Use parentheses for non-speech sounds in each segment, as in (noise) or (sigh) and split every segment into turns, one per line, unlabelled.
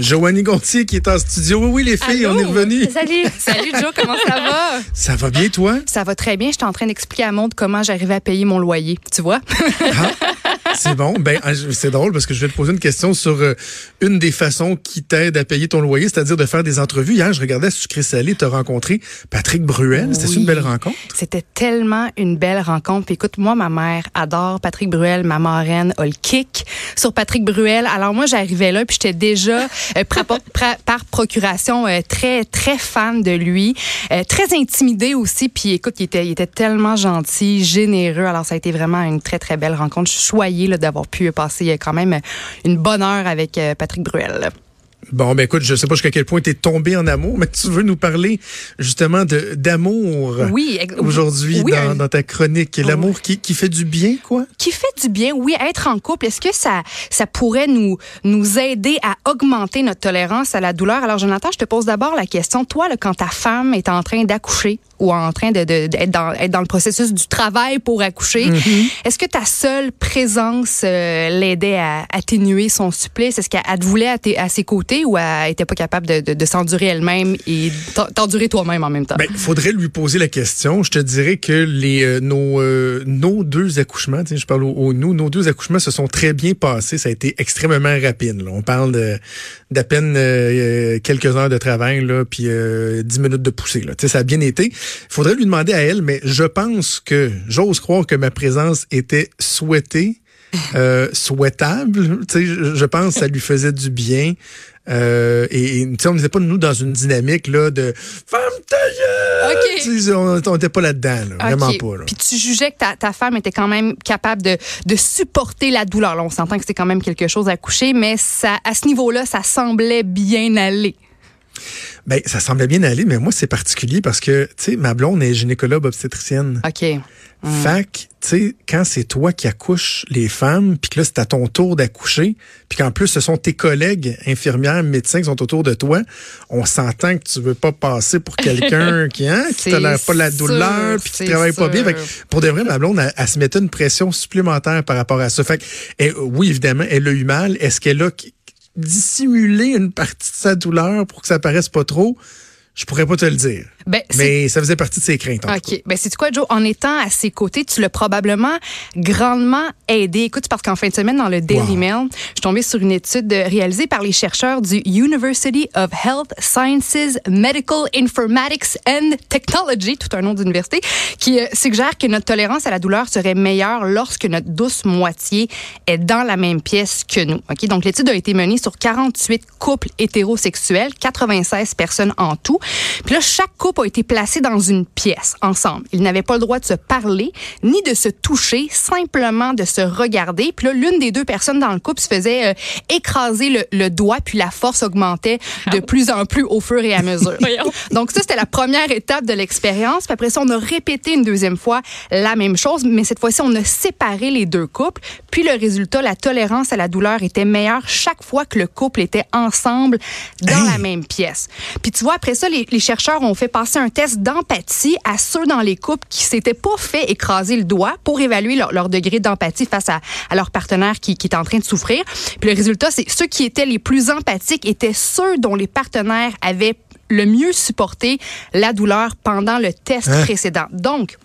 Joanie Gontier qui est en studio. Oui, oui, les filles,
Allô?
on est revenus.
Salut. (laughs) Salut, Joe, comment ça va?
Ça va bien, toi?
Ça va très bien. J'étais en train d'expliquer à Maud comment j'arrivais à payer mon loyer. Tu vois?
Ah, (laughs) c'est bon. Ben, ah, c'est drôle parce que je vais te poser une question sur euh, une des façons qui t'aide à payer ton loyer, c'est-à-dire de faire des entrevues. Hier, je regardais Sucré Salé, tu as rencontré Patrick Bruel. C'était
Oui.
une belle rencontre?
C'était tellement une belle rencontre. Puis écoute, moi, ma mère adore Patrick Bruel. Ma marraine a le kick sur Patrick Bruel. Alors moi, j'arrivais là, puis j'étais déjà, euh, par procuration, euh, très, très fan de lui. Euh, très intimidée aussi. Puis écoute, il était, il était tellement gentil, généreux. Alors ça a été vraiment une très, très belle rencontre. Je suis choyée d'avoir pu passer euh, quand même une bonne heure avec euh, Patrick Bruel.
Bon, ben écoute, je sais pas jusqu'à quel point tu es tombé en amour, mais tu veux nous parler justement de d'amour
Oui,
aujourd'hui
oui,
dans,
un-
dans ta chronique. L'amour qui, qui fait du bien, quoi?
qui fait du bien, oui, être en couple, est-ce que ça, ça pourrait nous, nous aider à augmenter notre tolérance à la douleur? Alors, Jonathan, je te pose d'abord la question. Toi, là, quand ta femme est en train d'accoucher ou en train de, de- d'être dans, être dans le processus du travail pour accoucher, est-ce que ta seule présence euh, l'aidait à atténuer son supplice? Est-ce qu'elle voulait à, tes- à ses côtés ou elle était pas capable de, de, de s'endurer elle-même et t'en- t'endurer toi-même en même temps?
Ben, faudrait lui poser la question. Je te dirais que les euh, nos euh, nos deux accouchements, je parle au, au nous, nos deux accouchements se sont très bien passés. Ça a été extrêmement rapide. là. On parle de d'à peine euh, euh, quelques heures de travail là, puis euh, dix minutes de poussée. Là. Ça a bien été. Faudrait lui demander à elle, mais je pense que j'ose croire que ma présence était souhaitée. euh, souhaitable, je, je pense que ça lui faisait du bien. Euh, et et, on n'était pas nous dans une dynamique là de femme ta gueule!
Ok.
Tu sais, on on était pas là-dedans, là, vraiment pas. Là.
Puis tu jugeais que ta, ta femme était quand même capable de, de supporter la douleur. Là, on s'entend que c'est quand même quelque chose à coucher, mais ça, à ce niveau-là, ça semblait bien aller.
Ben, ça semblait bien aller, mais moi c'est particulier parce que tu sais, ma blonde est gynécologue obstétricienne.
OK.
Fait que, tu sais, quand c'est toi qui accouches les femmes, puis que là, c'est à ton tour d'accoucher, puis qu'en plus, ce sont tes collègues infirmières, médecins qui sont autour de toi, on s'entend que tu veux pas passer pour quelqu'un (laughs) qui, hein, qui tolère pas la douleur, puis qui travaille pas bien. Fait que,
sûr.
pour de vrai, ma blonde, elle, elle se mettait une pression supplémentaire par rapport à ça. Fait que, et, oui, évidemment, elle a eu mal. Est-ce qu'elle a dissimulé une partie de sa douleur pour que ça paraisse pas trop? Je pourrais pas te le dire.
Ben,
Mais ça faisait partie de ses craintes. en.
OK. Ben, c'est quoi, Joe? En étant à ses côtés, tu l'as probablement grandement aidé. Écoute, parce qu'en fin de semaine, dans le Daily
Wow.
Mail, je suis tombée sur une étude euh, réalisée par les chercheurs du University of Health Sciences, Medical Informatics and Technology, tout un nom d'université, qui euh, suggère que notre tolérance à la douleur serait meilleure lorsque notre douce moitié est dans la même pièce que nous. OK? Donc, l'étude a été menée sur 48 couples hétérosexuels, 96 personnes en tout. Puis là, chaque couple a été placé dans une pièce ensemble. Ils n'avaient pas le droit de se parler ni de se toucher, simplement de se regarder. Puis là, l'une des deux personnes dans le couple se faisait euh, écraser le, le doigt, puis la force augmentait de plus en plus au fur et à mesure. (laughs) Donc ça, c'était la première étape de l'expérience. Puis après ça, on a répété une deuxième fois la même chose, mais cette fois-ci, on a séparé les deux couples. Puis le résultat, la tolérance à la douleur était meilleure chaque fois que le couple était ensemble dans
Hey!
la même pièce. Puis tu vois, après ça, les, les chercheurs ont fait passer un test d'empathie à ceux dans les couples qui s'étaient pas fait écraser le doigt pour évaluer leur, leur degré d'empathie face à, à leur partenaire qui, qui est en train de souffrir. Puis le résultat, c'est ceux qui étaient les plus empathiques étaient ceux dont les partenaires avaient le mieux supporté la douleur pendant le test
Hein?
précédent. Donc,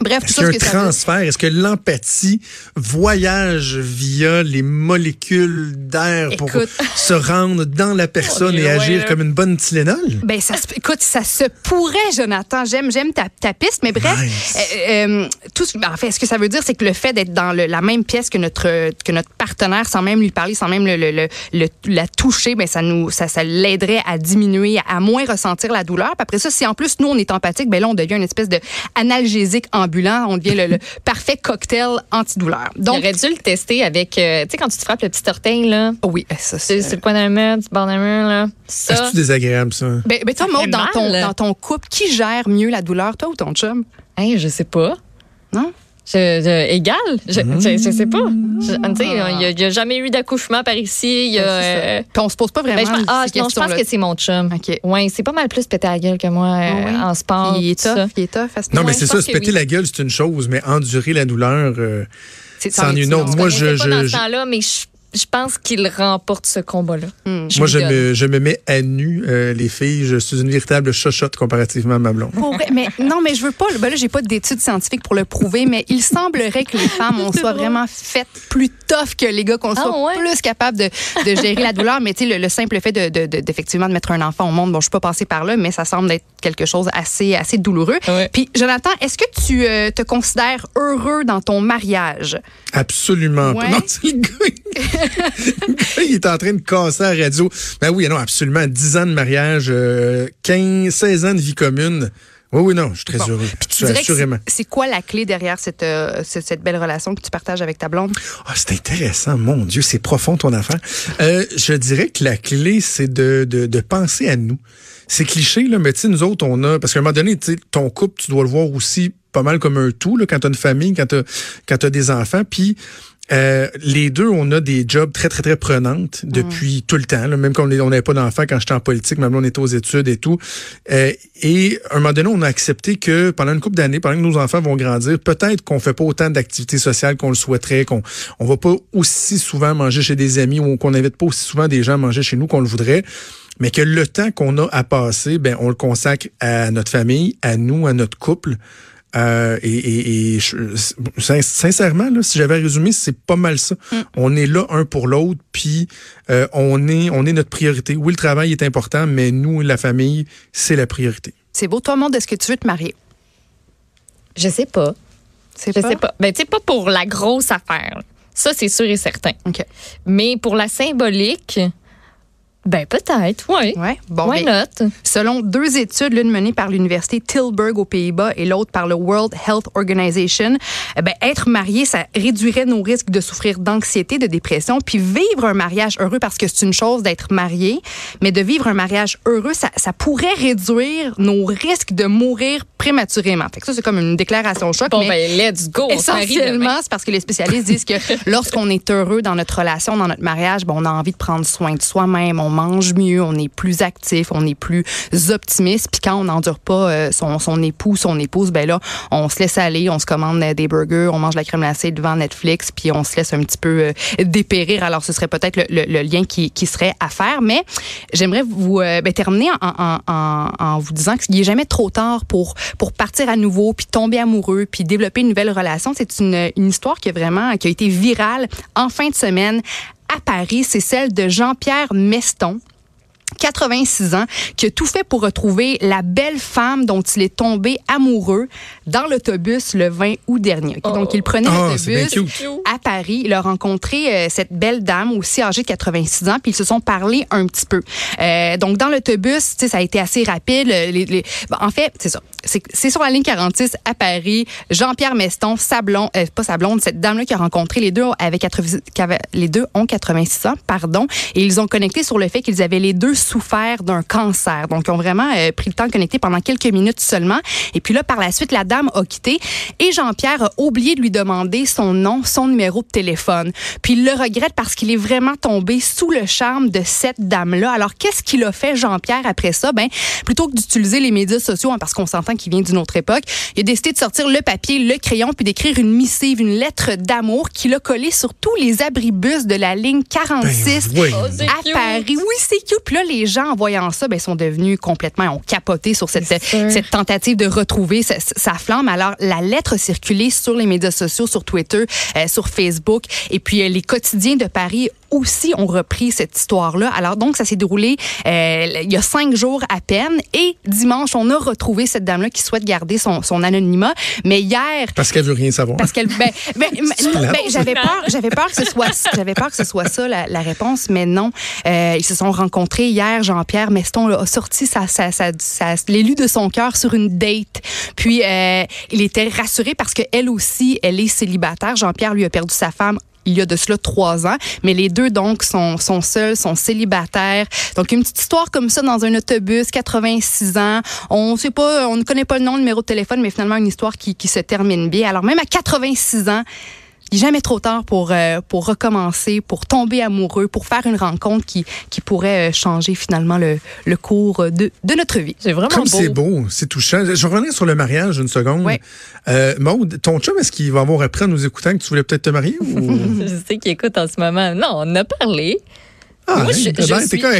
bref, tout
Est-ce
ça,
qu'il y a
ce
un
que ça veut-
transfert? Est-ce que l'empathie voyage via les molécules d'air pour se rendre dans la personne
On est
et agir
là.
comme une bonne Tylenol?
Ben ça, se- écoute, ça se pourrait, Jonathan. J'aime, j'aime ta, ta piste, mais bref,
Nice.
euh, euh, tout. ce- ben, en fait, ce que ça veut dire, c'est que le fait d'être dans le- la même pièce que notre que notre partenaire, sans même lui parler, sans même le, le- le- le- la toucher, ben ça nous, ça, ça l'aiderait à diminuer, à, à moins ressentir la douleur. Puis après ça, si en plus nous on est empathique, ben là on devient une espèce de analgésique ambulant. On devient le, le parfait cocktail antidouleur.
On
Donc
aurait dû le tester avec, euh, tu sais, quand tu te frappes le petit orteil, là,
oui, ça
c'est
c'est.
c'est le coin d'un mur, du bord d'un mur, là. Ça,
C'est-tu désagréable, ça?
Ben, ben toi, Maud, dans ton, dans ton couple, qui gère mieux la douleur, toi ou ton chum?
hey, je sais pas.
Non?
Je, je- égal? Je, je, je sais pas. Je- tu sais, Il n'y a, il y a jamais eu d'accouchement par ici. Y a,
Ben,
euh,
Puis on se pose pas vraiment
ben, je, pense- ah, non, je pense que c'est mon chum.
OK.
Ouais, c'est pas mal plus pété à la gueule que moi euh, en sport.
Il est
ça.
tough, il est tough. à ce
Non, mais c'est
je
ça, se péter
oui.
la gueule, c'est une chose, mais endurer la douleur, euh,
C'est
c'en est une autre. Moi, je,
était pas dans
je,
ce temps-là, mais je je pense qu'il remporte ce combat-là.
Hmm.
Moi, je me, je me mets à nu, euh, les filles. Je suis une véritable chochotte comparativement à ma blonde.
Pour vrai, mais non, mais je veux pas. Ben là, j'ai pas d'études scientifiques pour le prouver, mais il semblerait que les (laughs) femmes, on soit vraiment faites plus tough que les gars, qu'on
Ah,
soit
ouais?
plus capable de, de gérer la douleur. Mais tu sais, le, le simple fait de, de, de- d'effectivement de mettre un enfant au monde, bon, je suis pas passée par là, mais ça semble être quelque chose assez, assez douloureux.
Ouais.
Puis, Jonathan, est-ce que tu euh, te considères heureux dans ton mariage?
Absolument
Ouais.
pas. Non, (laughs) (laughs) il est en train de casser la radio. Ben oui, non, absolument. 10 ans de mariage, euh, 15, 16 ans de vie commune. Oui, oui, non, je suis très
Bon.
heureux.
Puis tu
assurément.
c'est- quoi la clé derrière cette, euh, ce- cette belle relation que tu partages avec ta blonde?
Ah, c'est intéressant, mon Dieu, c'est profond ton affaire. Euh, je dirais que la clé, c'est de, de, de penser à nous. C'est cliché, là, mais tu sais, nous autres, on a. Parce qu'à un moment donné, tu sais, ton couple, tu dois le voir aussi pas mal comme un tout, là, quand tu as une famille, quand tu as, des enfants. Puis euh, les deux, on a des jobs très, très, très prenantes depuis tout le temps. là. même quand on n'avait pas d'enfants, quand j'étais en politique, même là, on était aux études et tout. Euh, et à un moment donné, on a accepté que pendant une couple d'années, pendant que nos enfants vont grandir, peut-être qu'on fait pas autant d'activités sociales qu'on le souhaiterait, qu'on on va pas aussi souvent manger chez des amis ou qu'on n'invite pas aussi souvent des gens à manger chez nous qu'on le voudrait. Mais que le temps qu'on a à passer, ben, on le consacre à notre famille, à nous, à notre couple. Euh, et et, et je- sin- sincèrement, là, si j'avais résumé, c'est pas mal ça. On est là un pour l'autre, puis euh, on est on est notre priorité. Oui, le travail est important, mais nous, la famille, c'est la priorité.
C'est beau. Toi, monde, est-ce que tu veux te marier?
Je sais pas. Je sais pas. Ben, tu sais, pas pour la grosse affaire. Ça, c'est sûr et certain.
OK.
Mais pour la symbolique, ben peut-être, oui.
Ouais. Bon,
Why
ben,
not?
Selon deux études, l'une menée par l'université Tilburg aux Pays-Bas et l'autre par le World Health Organization, eh ben, être marié, ça réduirait nos risques de souffrir d'anxiété, de dépression, puis vivre un mariage heureux, parce que c'est une chose d'être marié, mais de vivre un mariage heureux, ça, ça pourrait réduire nos risques de mourir prématurément. Fait que ça, c'est comme une déclaration choc.
Bon,
mais
ben, let's go.
Essentiellement, c'est parce que les spécialistes disent que (laughs) lorsqu'on est heureux dans notre relation, dans notre mariage, bon, on a envie de prendre soin de soi-même, on mange mieux, on est plus actif, on est plus optimiste. Puis quand on n'endure pas euh, son, son époux, son épouse, ben là, on se laisse aller, on se commande des burgers, on mange la crème glacée devant Netflix, puis on se laisse un petit peu euh, dépérir. Alors, ce serait peut-être le, le- le lien qui, qui serait à faire. Mais j'aimerais vous euh, ben, terminer en, en, en, en vous disant qu'il n'est jamais trop tard pour, pour partir à nouveau, puis tomber amoureux, puis développer une nouvelle relation. C'est une, une histoire qui, est vraiment, qui a été virale en fin de semaine à Paris. C'est celle de Jean-Pierre Meston. 86 ans, qui a tout fait pour retrouver la belle femme dont il est tombé amoureux dans l'autobus le 20 août dernier. Donc, il prenait
bien
l'autobus à Paris. Il a rencontré euh, cette belle dame aussi âgée de 86 ans, puis ils se sont parlé un petit peu. Euh, donc, dans l'autobus, ça a été assez rapide. Les- les- bon, en fait, c'est ça. C'est sur la ligne 46 à Paris. Jean-Pierre Meston, Sablon, euh, pas Sablon, cette dame-là qui a rencontré les deux avec 80 qui avait- les deux ont 86 ans, pardon, et ils ont connecté sur le fait qu'ils avaient les deux souffert d'un cancer. Donc, ils ont vraiment euh, pris le temps de connecter pendant quelques minutes seulement. Et puis là, par la suite, la dame a quitté et Jean-Pierre a oublié de lui demander son nom, son numéro de téléphone. Puis il le regrette parce qu'il est vraiment tombé sous le charme de cette dame-là. Alors, qu'est-ce qu'il a fait, Jean-Pierre, après ça? Ben, plutôt que d'utiliser les médias sociaux, hein, parce qu'on s'entend qu'il vient d'une autre époque, il a décidé de sortir le papier, le crayon, puis d'écrire une missive, une lettre d'amour qu'il a collée sur tous les abribus de la ligne 46
Ben, oui.
À. Paris. Oui, c'est cute. Puis là, les gens, en voyant ça, ben, sont devenus complètement, ont capoté sur cette, tentative de retrouver sa, sa flamme. Alors, la lettre a circulé sur les médias sociaux, sur Twitter, euh, sur Facebook. Et puis, euh, les quotidiens de Paris aussi ont repris cette histoire-là. Alors, donc, ça s'est déroulé euh, il y a cinq jours à peine. Et dimanche, on a retrouvé cette dame-là qui souhaite garder son, son anonymat. Mais hier,
Parce qu'elle veut rien savoir.
parce qu'elle, ben, ben, (laughs) ben, ben, j'avais peur, j'avais peur que ce soit, j'avais peur que ce soit ça la, la réponse, mais non. Euh, ils se sont rencontrés hier. Jean-Pierre Meston là, a sorti sa, sa, sa, sa- l'élu de son cœur sur une date. Puis euh, il était rassuré parce que elle aussi, elle est célibataire. Jean-Pierre lui a perdu sa femme il y a de cela trois ans. Mais les deux, donc, sont, sont seuls, sont célibataires. Donc, une petite histoire comme ça dans un autobus, 86 ans. On sait pas, on ne connaît pas le nom, le numéro de téléphone, mais finalement, une histoire qui, qui se termine bien. Alors, même à 86 ans, Il n'est jamais trop tard pour, euh, pour recommencer, pour tomber amoureux, pour faire une rencontre qui, qui pourrait euh, changer finalement le, le cours de, de notre vie.
C'est vraiment
Comme
beau.
c'est beau, c'est touchant. Je reviens sur le mariage une seconde.
Ouais.
Euh, Maude, ton chum, est-ce qu'il va avoir appris en nous écoutant que tu voulais peut-être te marier? Ou... (laughs)
Je sais qu'il écoute en ce moment. Non, on a parlé.
Ah,
Moi, je- je
bien-
suis-
comme,
Moi,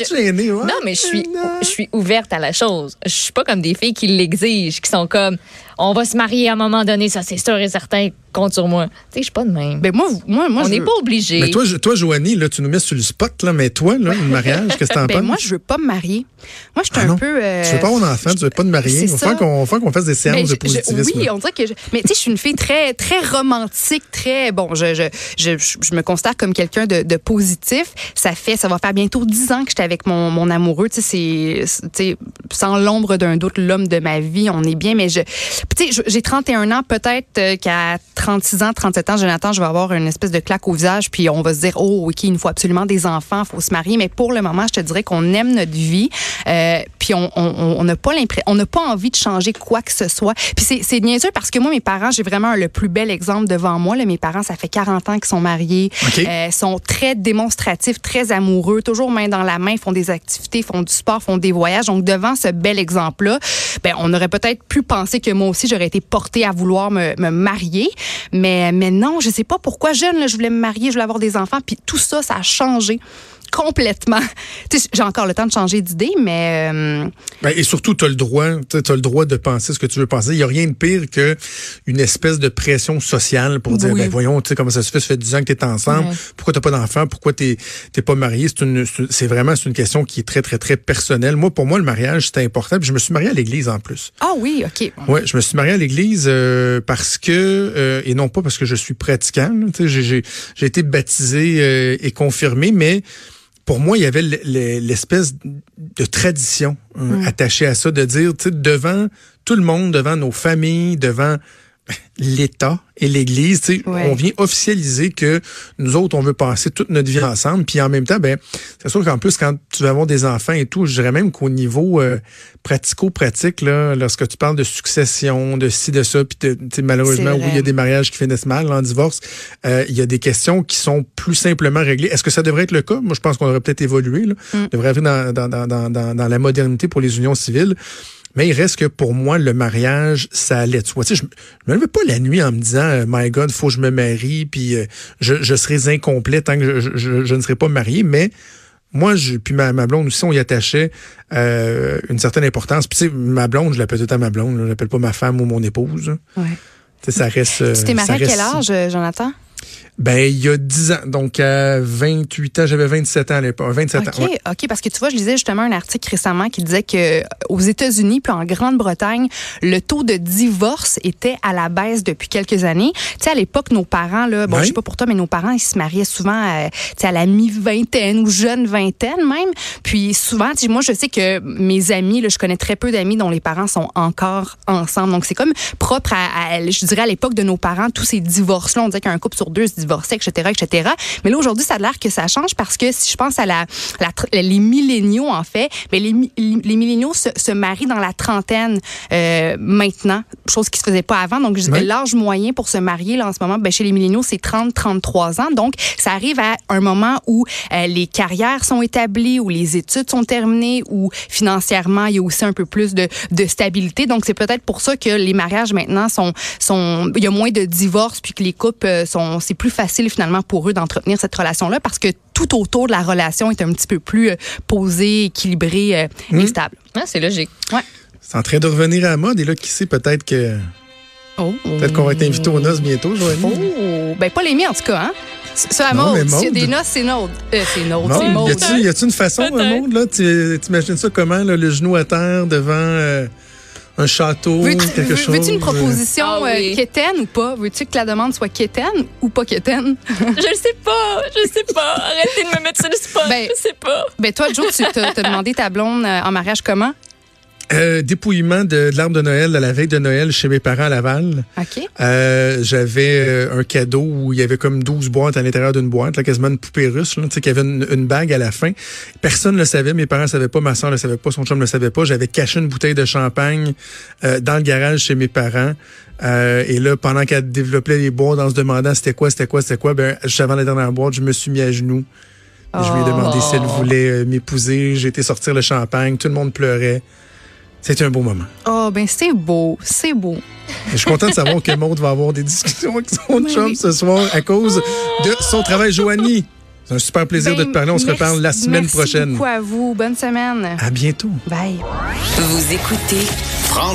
je-
ouais.
Non, mais je suis, je suis ouverte à la chose. Je suis pas comme des filles qui l'exigent, qui sont comme, on va se marier à un moment donné, ça c'est sûr et certain, compte sur moi. Tu sais, je suis pas de même.
Ben moi, moi, moi
on
je
n'est
veux-
pas obligé.
Mais toi, je- toi, Joanie, là, tu nous mets sur le spot, là, mais toi, là, le mariage, qu'est-ce que t'en (laughs)
Ben,
penses?
moi, je veux pas me marier. Moi, je suis
Ah
un peu. euh,
Tu veux pas avoir d'enfant, tu veux pas te marier? Il qu'on faut qu'on fasse des séances
Ben,
de
je- je-
positivisme.
oui, on dirait que je, mais tu sais, je suis une fille très très romantique, très bon. Je je, je, je me considère comme quelqu'un de, de positif. Ça fait, ça va faire bientôt dix ans que j'étais avec mon, mon amoureux. Tu sais, c'est- c'est, tu sais, sans l'ombre d'un doute, l'homme de ma vie. On est bien, mais je, tu sais, j'ai 31 ans. Peut-être euh, qu'à 36 ans, 37 ans, Jonathan, je vais avoir une espèce de claque au visage, puis on va se dire, oh, ok, il nous faut absolument des enfants, faut se marier. Mais pour le moment, je te dirais qu'on aime notre vie, euh, puis on on- on on n'a pas l'impression, on n'a pas envie de changer quoi que ce soit. Puis c'est c'est niaiseux parce que moi, mes parents, j'ai vraiment le plus bel exemple devant moi. Là. Mes parents, ça fait 40 ans qu'ils sont mariés,
OK.
euh, sont très démonstratifs, très amoureux, toujours main dans la main, font des activités, font du sport, font des voyages. Donc devant ce bel exemple-là, ben on aurait peut-être pu penser que moi aussi j'aurais été portée à vouloir me, me marier, mais mais non, je sais pas pourquoi jeune je voulais me marier, je voulais avoir des enfants, puis tout ça, ça a changé complètement. Tu J'ai encore le temps de changer d'idée, mais euh,
Ben, et surtout, tu as le droit, tu as le droit de penser ce que tu veux penser. Il n'y a rien de pire que une espèce de pression sociale pour dire,
Oui.
ben voyons, tu sais comment ça se fait, ça fait 10 ans que tu es ensemble, pourquoi t'as pas d'enfant, pourquoi t'es t'es pas marié? C'est une, c'est- c'est vraiment c'est une question qui est très très très personnelle. Moi, pour moi, le mariage c'était important. Puis je me suis marié à l'église en plus.
ah oui, ok.
Ouais, je me suis marié à l'église euh, parce que euh, et non pas parce que je suis pratiquant. Tu j'ai- été baptisé euh, et confirmé, mais pour moi, il y avait l'espèce de tradition euh, attachée à ça, de dire, tu sais, devant tout le monde, devant nos familles, devant l'État et l'Église, tu sais,
Ouais.
on vient officialiser que nous autres, on veut passer toute notre vie ensemble. Puis en même temps, ben, c'est sûr qu'en plus, quand tu vas avoir des enfants et tout, je dirais même qu'au niveau euh, pratico-pratique, là, lorsque tu parles de succession, de ci, de ça, puis de- tu sais, malheureusement,
vrai.
il y a des mariages qui finissent mal en divorce, euh, il y a des questions qui sont plus simplement réglées. Est-ce que ça devrait être le cas? Moi, je pense qu'on aurait peut-être évolué. Là.
Mm.
On devrait arriver dans, dans, dans, dans, dans la modernité pour les unions civiles. Mais il reste que pour moi, le mariage, ça allait de soi. Tu sais, je je me levais pas la nuit en me disant, euh, my God, faut que je me marie, puis euh, je, je serai incomplet tant que je, je, je ne serai pas marié. Mais moi, je, puis ma, ma blonde aussi, on y attachait euh, une certaine importance. Puis tu sais, ma blonde, je l'appelle tout le temps ma blonde. là. Je l'appelle pas ma femme ou mon épouse.
Ouais.
Tu sais, ça reste.
Tu t'es marié à quel âge, Jonathan?
Ben, il y a 10 ans. Donc, à 28 ans, j'avais 27 ans à l'époque. 27
OK,
ans. ouais.
OK, parce que tu vois, je lisais justement un article récemment qui disait que euh, aux États-Unis puis en Grande-Bretagne, le taux de divorce était à la baisse depuis quelques années. Tu sais, à l'époque, nos parents, là, bon,
Ouais.
je sais pas pour toi, mais nos parents, ils se mariaient souvent euh, tu sais, à la mi-vingtaine ou jeune vingtaine même. Puis souvent, moi, je sais que mes amis, là, je connais très peu d'amis dont les parents sont encore ensemble. Donc, c'est comme propre à, à- je dirais, à l'époque de nos parents, tous ces divorces-là. On disait qu'un couple sur deux se divorçait, etc., etc. Mais là, aujourd'hui, ça a l'air que ça change parce que si je pense à la, la les milléniaux, en fait, mais les, les milléniaux se, se marient dans la trentaine euh, maintenant, chose qui se faisait pas avant. Donc,
Ouais.
l'âge moyen pour se marier là, en ce moment, ben, chez les milléniaux, c'est 30-33 ans. Donc, ça arrive à un moment où euh, les carrières sont établies, où les études sont terminées, où financièrement, il y a aussi un peu plus de, de stabilité. Donc, c'est peut-être pour ça que les mariages maintenant sont, sont, il y a moins de divorces, puis que les couples euh, c'est plus facile finalement pour eux d'entretenir cette relation-là parce que tout autour de la relation est un petit peu plus euh, posé, équilibré euh, et stable.
Ah, c'est logique.
Ouais.
C'est en train de revenir à la mode. Et là, qui sait, peut-être que
Oh.
peut-être qu'on va être invité aux noces bientôt, Joanie.
Oh, ben pas les miens en tout cas, hein. Ça, à
Non, mais
Maude. S'il y a
Maude.
des noces, c'est Maude. Euh, c'est Maude,
Non,
c'est Maude.
y a-tu une façon, un monde, là? Tu T'imagines ça comment, là, le genou à terre devant euh, un château,
Veux-tu
quelque
veux-
chose?
veux-tu une
euh,
proposition
Ah oui.
euh, quétaine ou pas? Veux-tu que la demande soit quétaine ou pas quétaine? (laughs)
Je le sais pas, je sais pas. Arrêtez de me mettre sur le spot.
Ben-
je sais pas.
ben toi, Joe, tu t'as t'as demandé ta blonde euh, en mariage comment?
Euh, dépouillement de, de l'arbre de Noël à la veille de Noël chez mes parents à Laval.
OK.
Euh, j'avais euh, un cadeau où il y avait comme 12 boîtes à l'intérieur d'une boîte, là, quasiment une poupée russe, là, tu sais, qui avait une, une bague à la fin. Personne ne le savait, mes parents ne savaient pas, ma soeur ne le savait pas, son chum ne le savait pas. J'avais caché une bouteille de champagne euh, dans le garage chez mes parents. Euh, et là, pendant qu'elle développait les boîtes en se demandant c'était quoi, c'était quoi, c'était quoi, ben, juste avant la dernière boîte, je me suis mis à genoux. Je lui ai demandé si elle
Oh.
voulait m'épouser. J'ai été sortir le champagne. Tout le monde pleurait. C'était un beau moment.
Oh, ben c'est beau, c'est beau.
Et je suis content de savoir que Maud va avoir des discussions avec son
Oui.
chum ce soir à cause de son travail. Joanie, c'est un super plaisir de te
Ben,
parler. On se
merci-
reparle la semaine
merci
prochaine.
beaucoup à vous. Bonne semaine.
À bientôt.
Bye.
Vous écoutez
Franchement.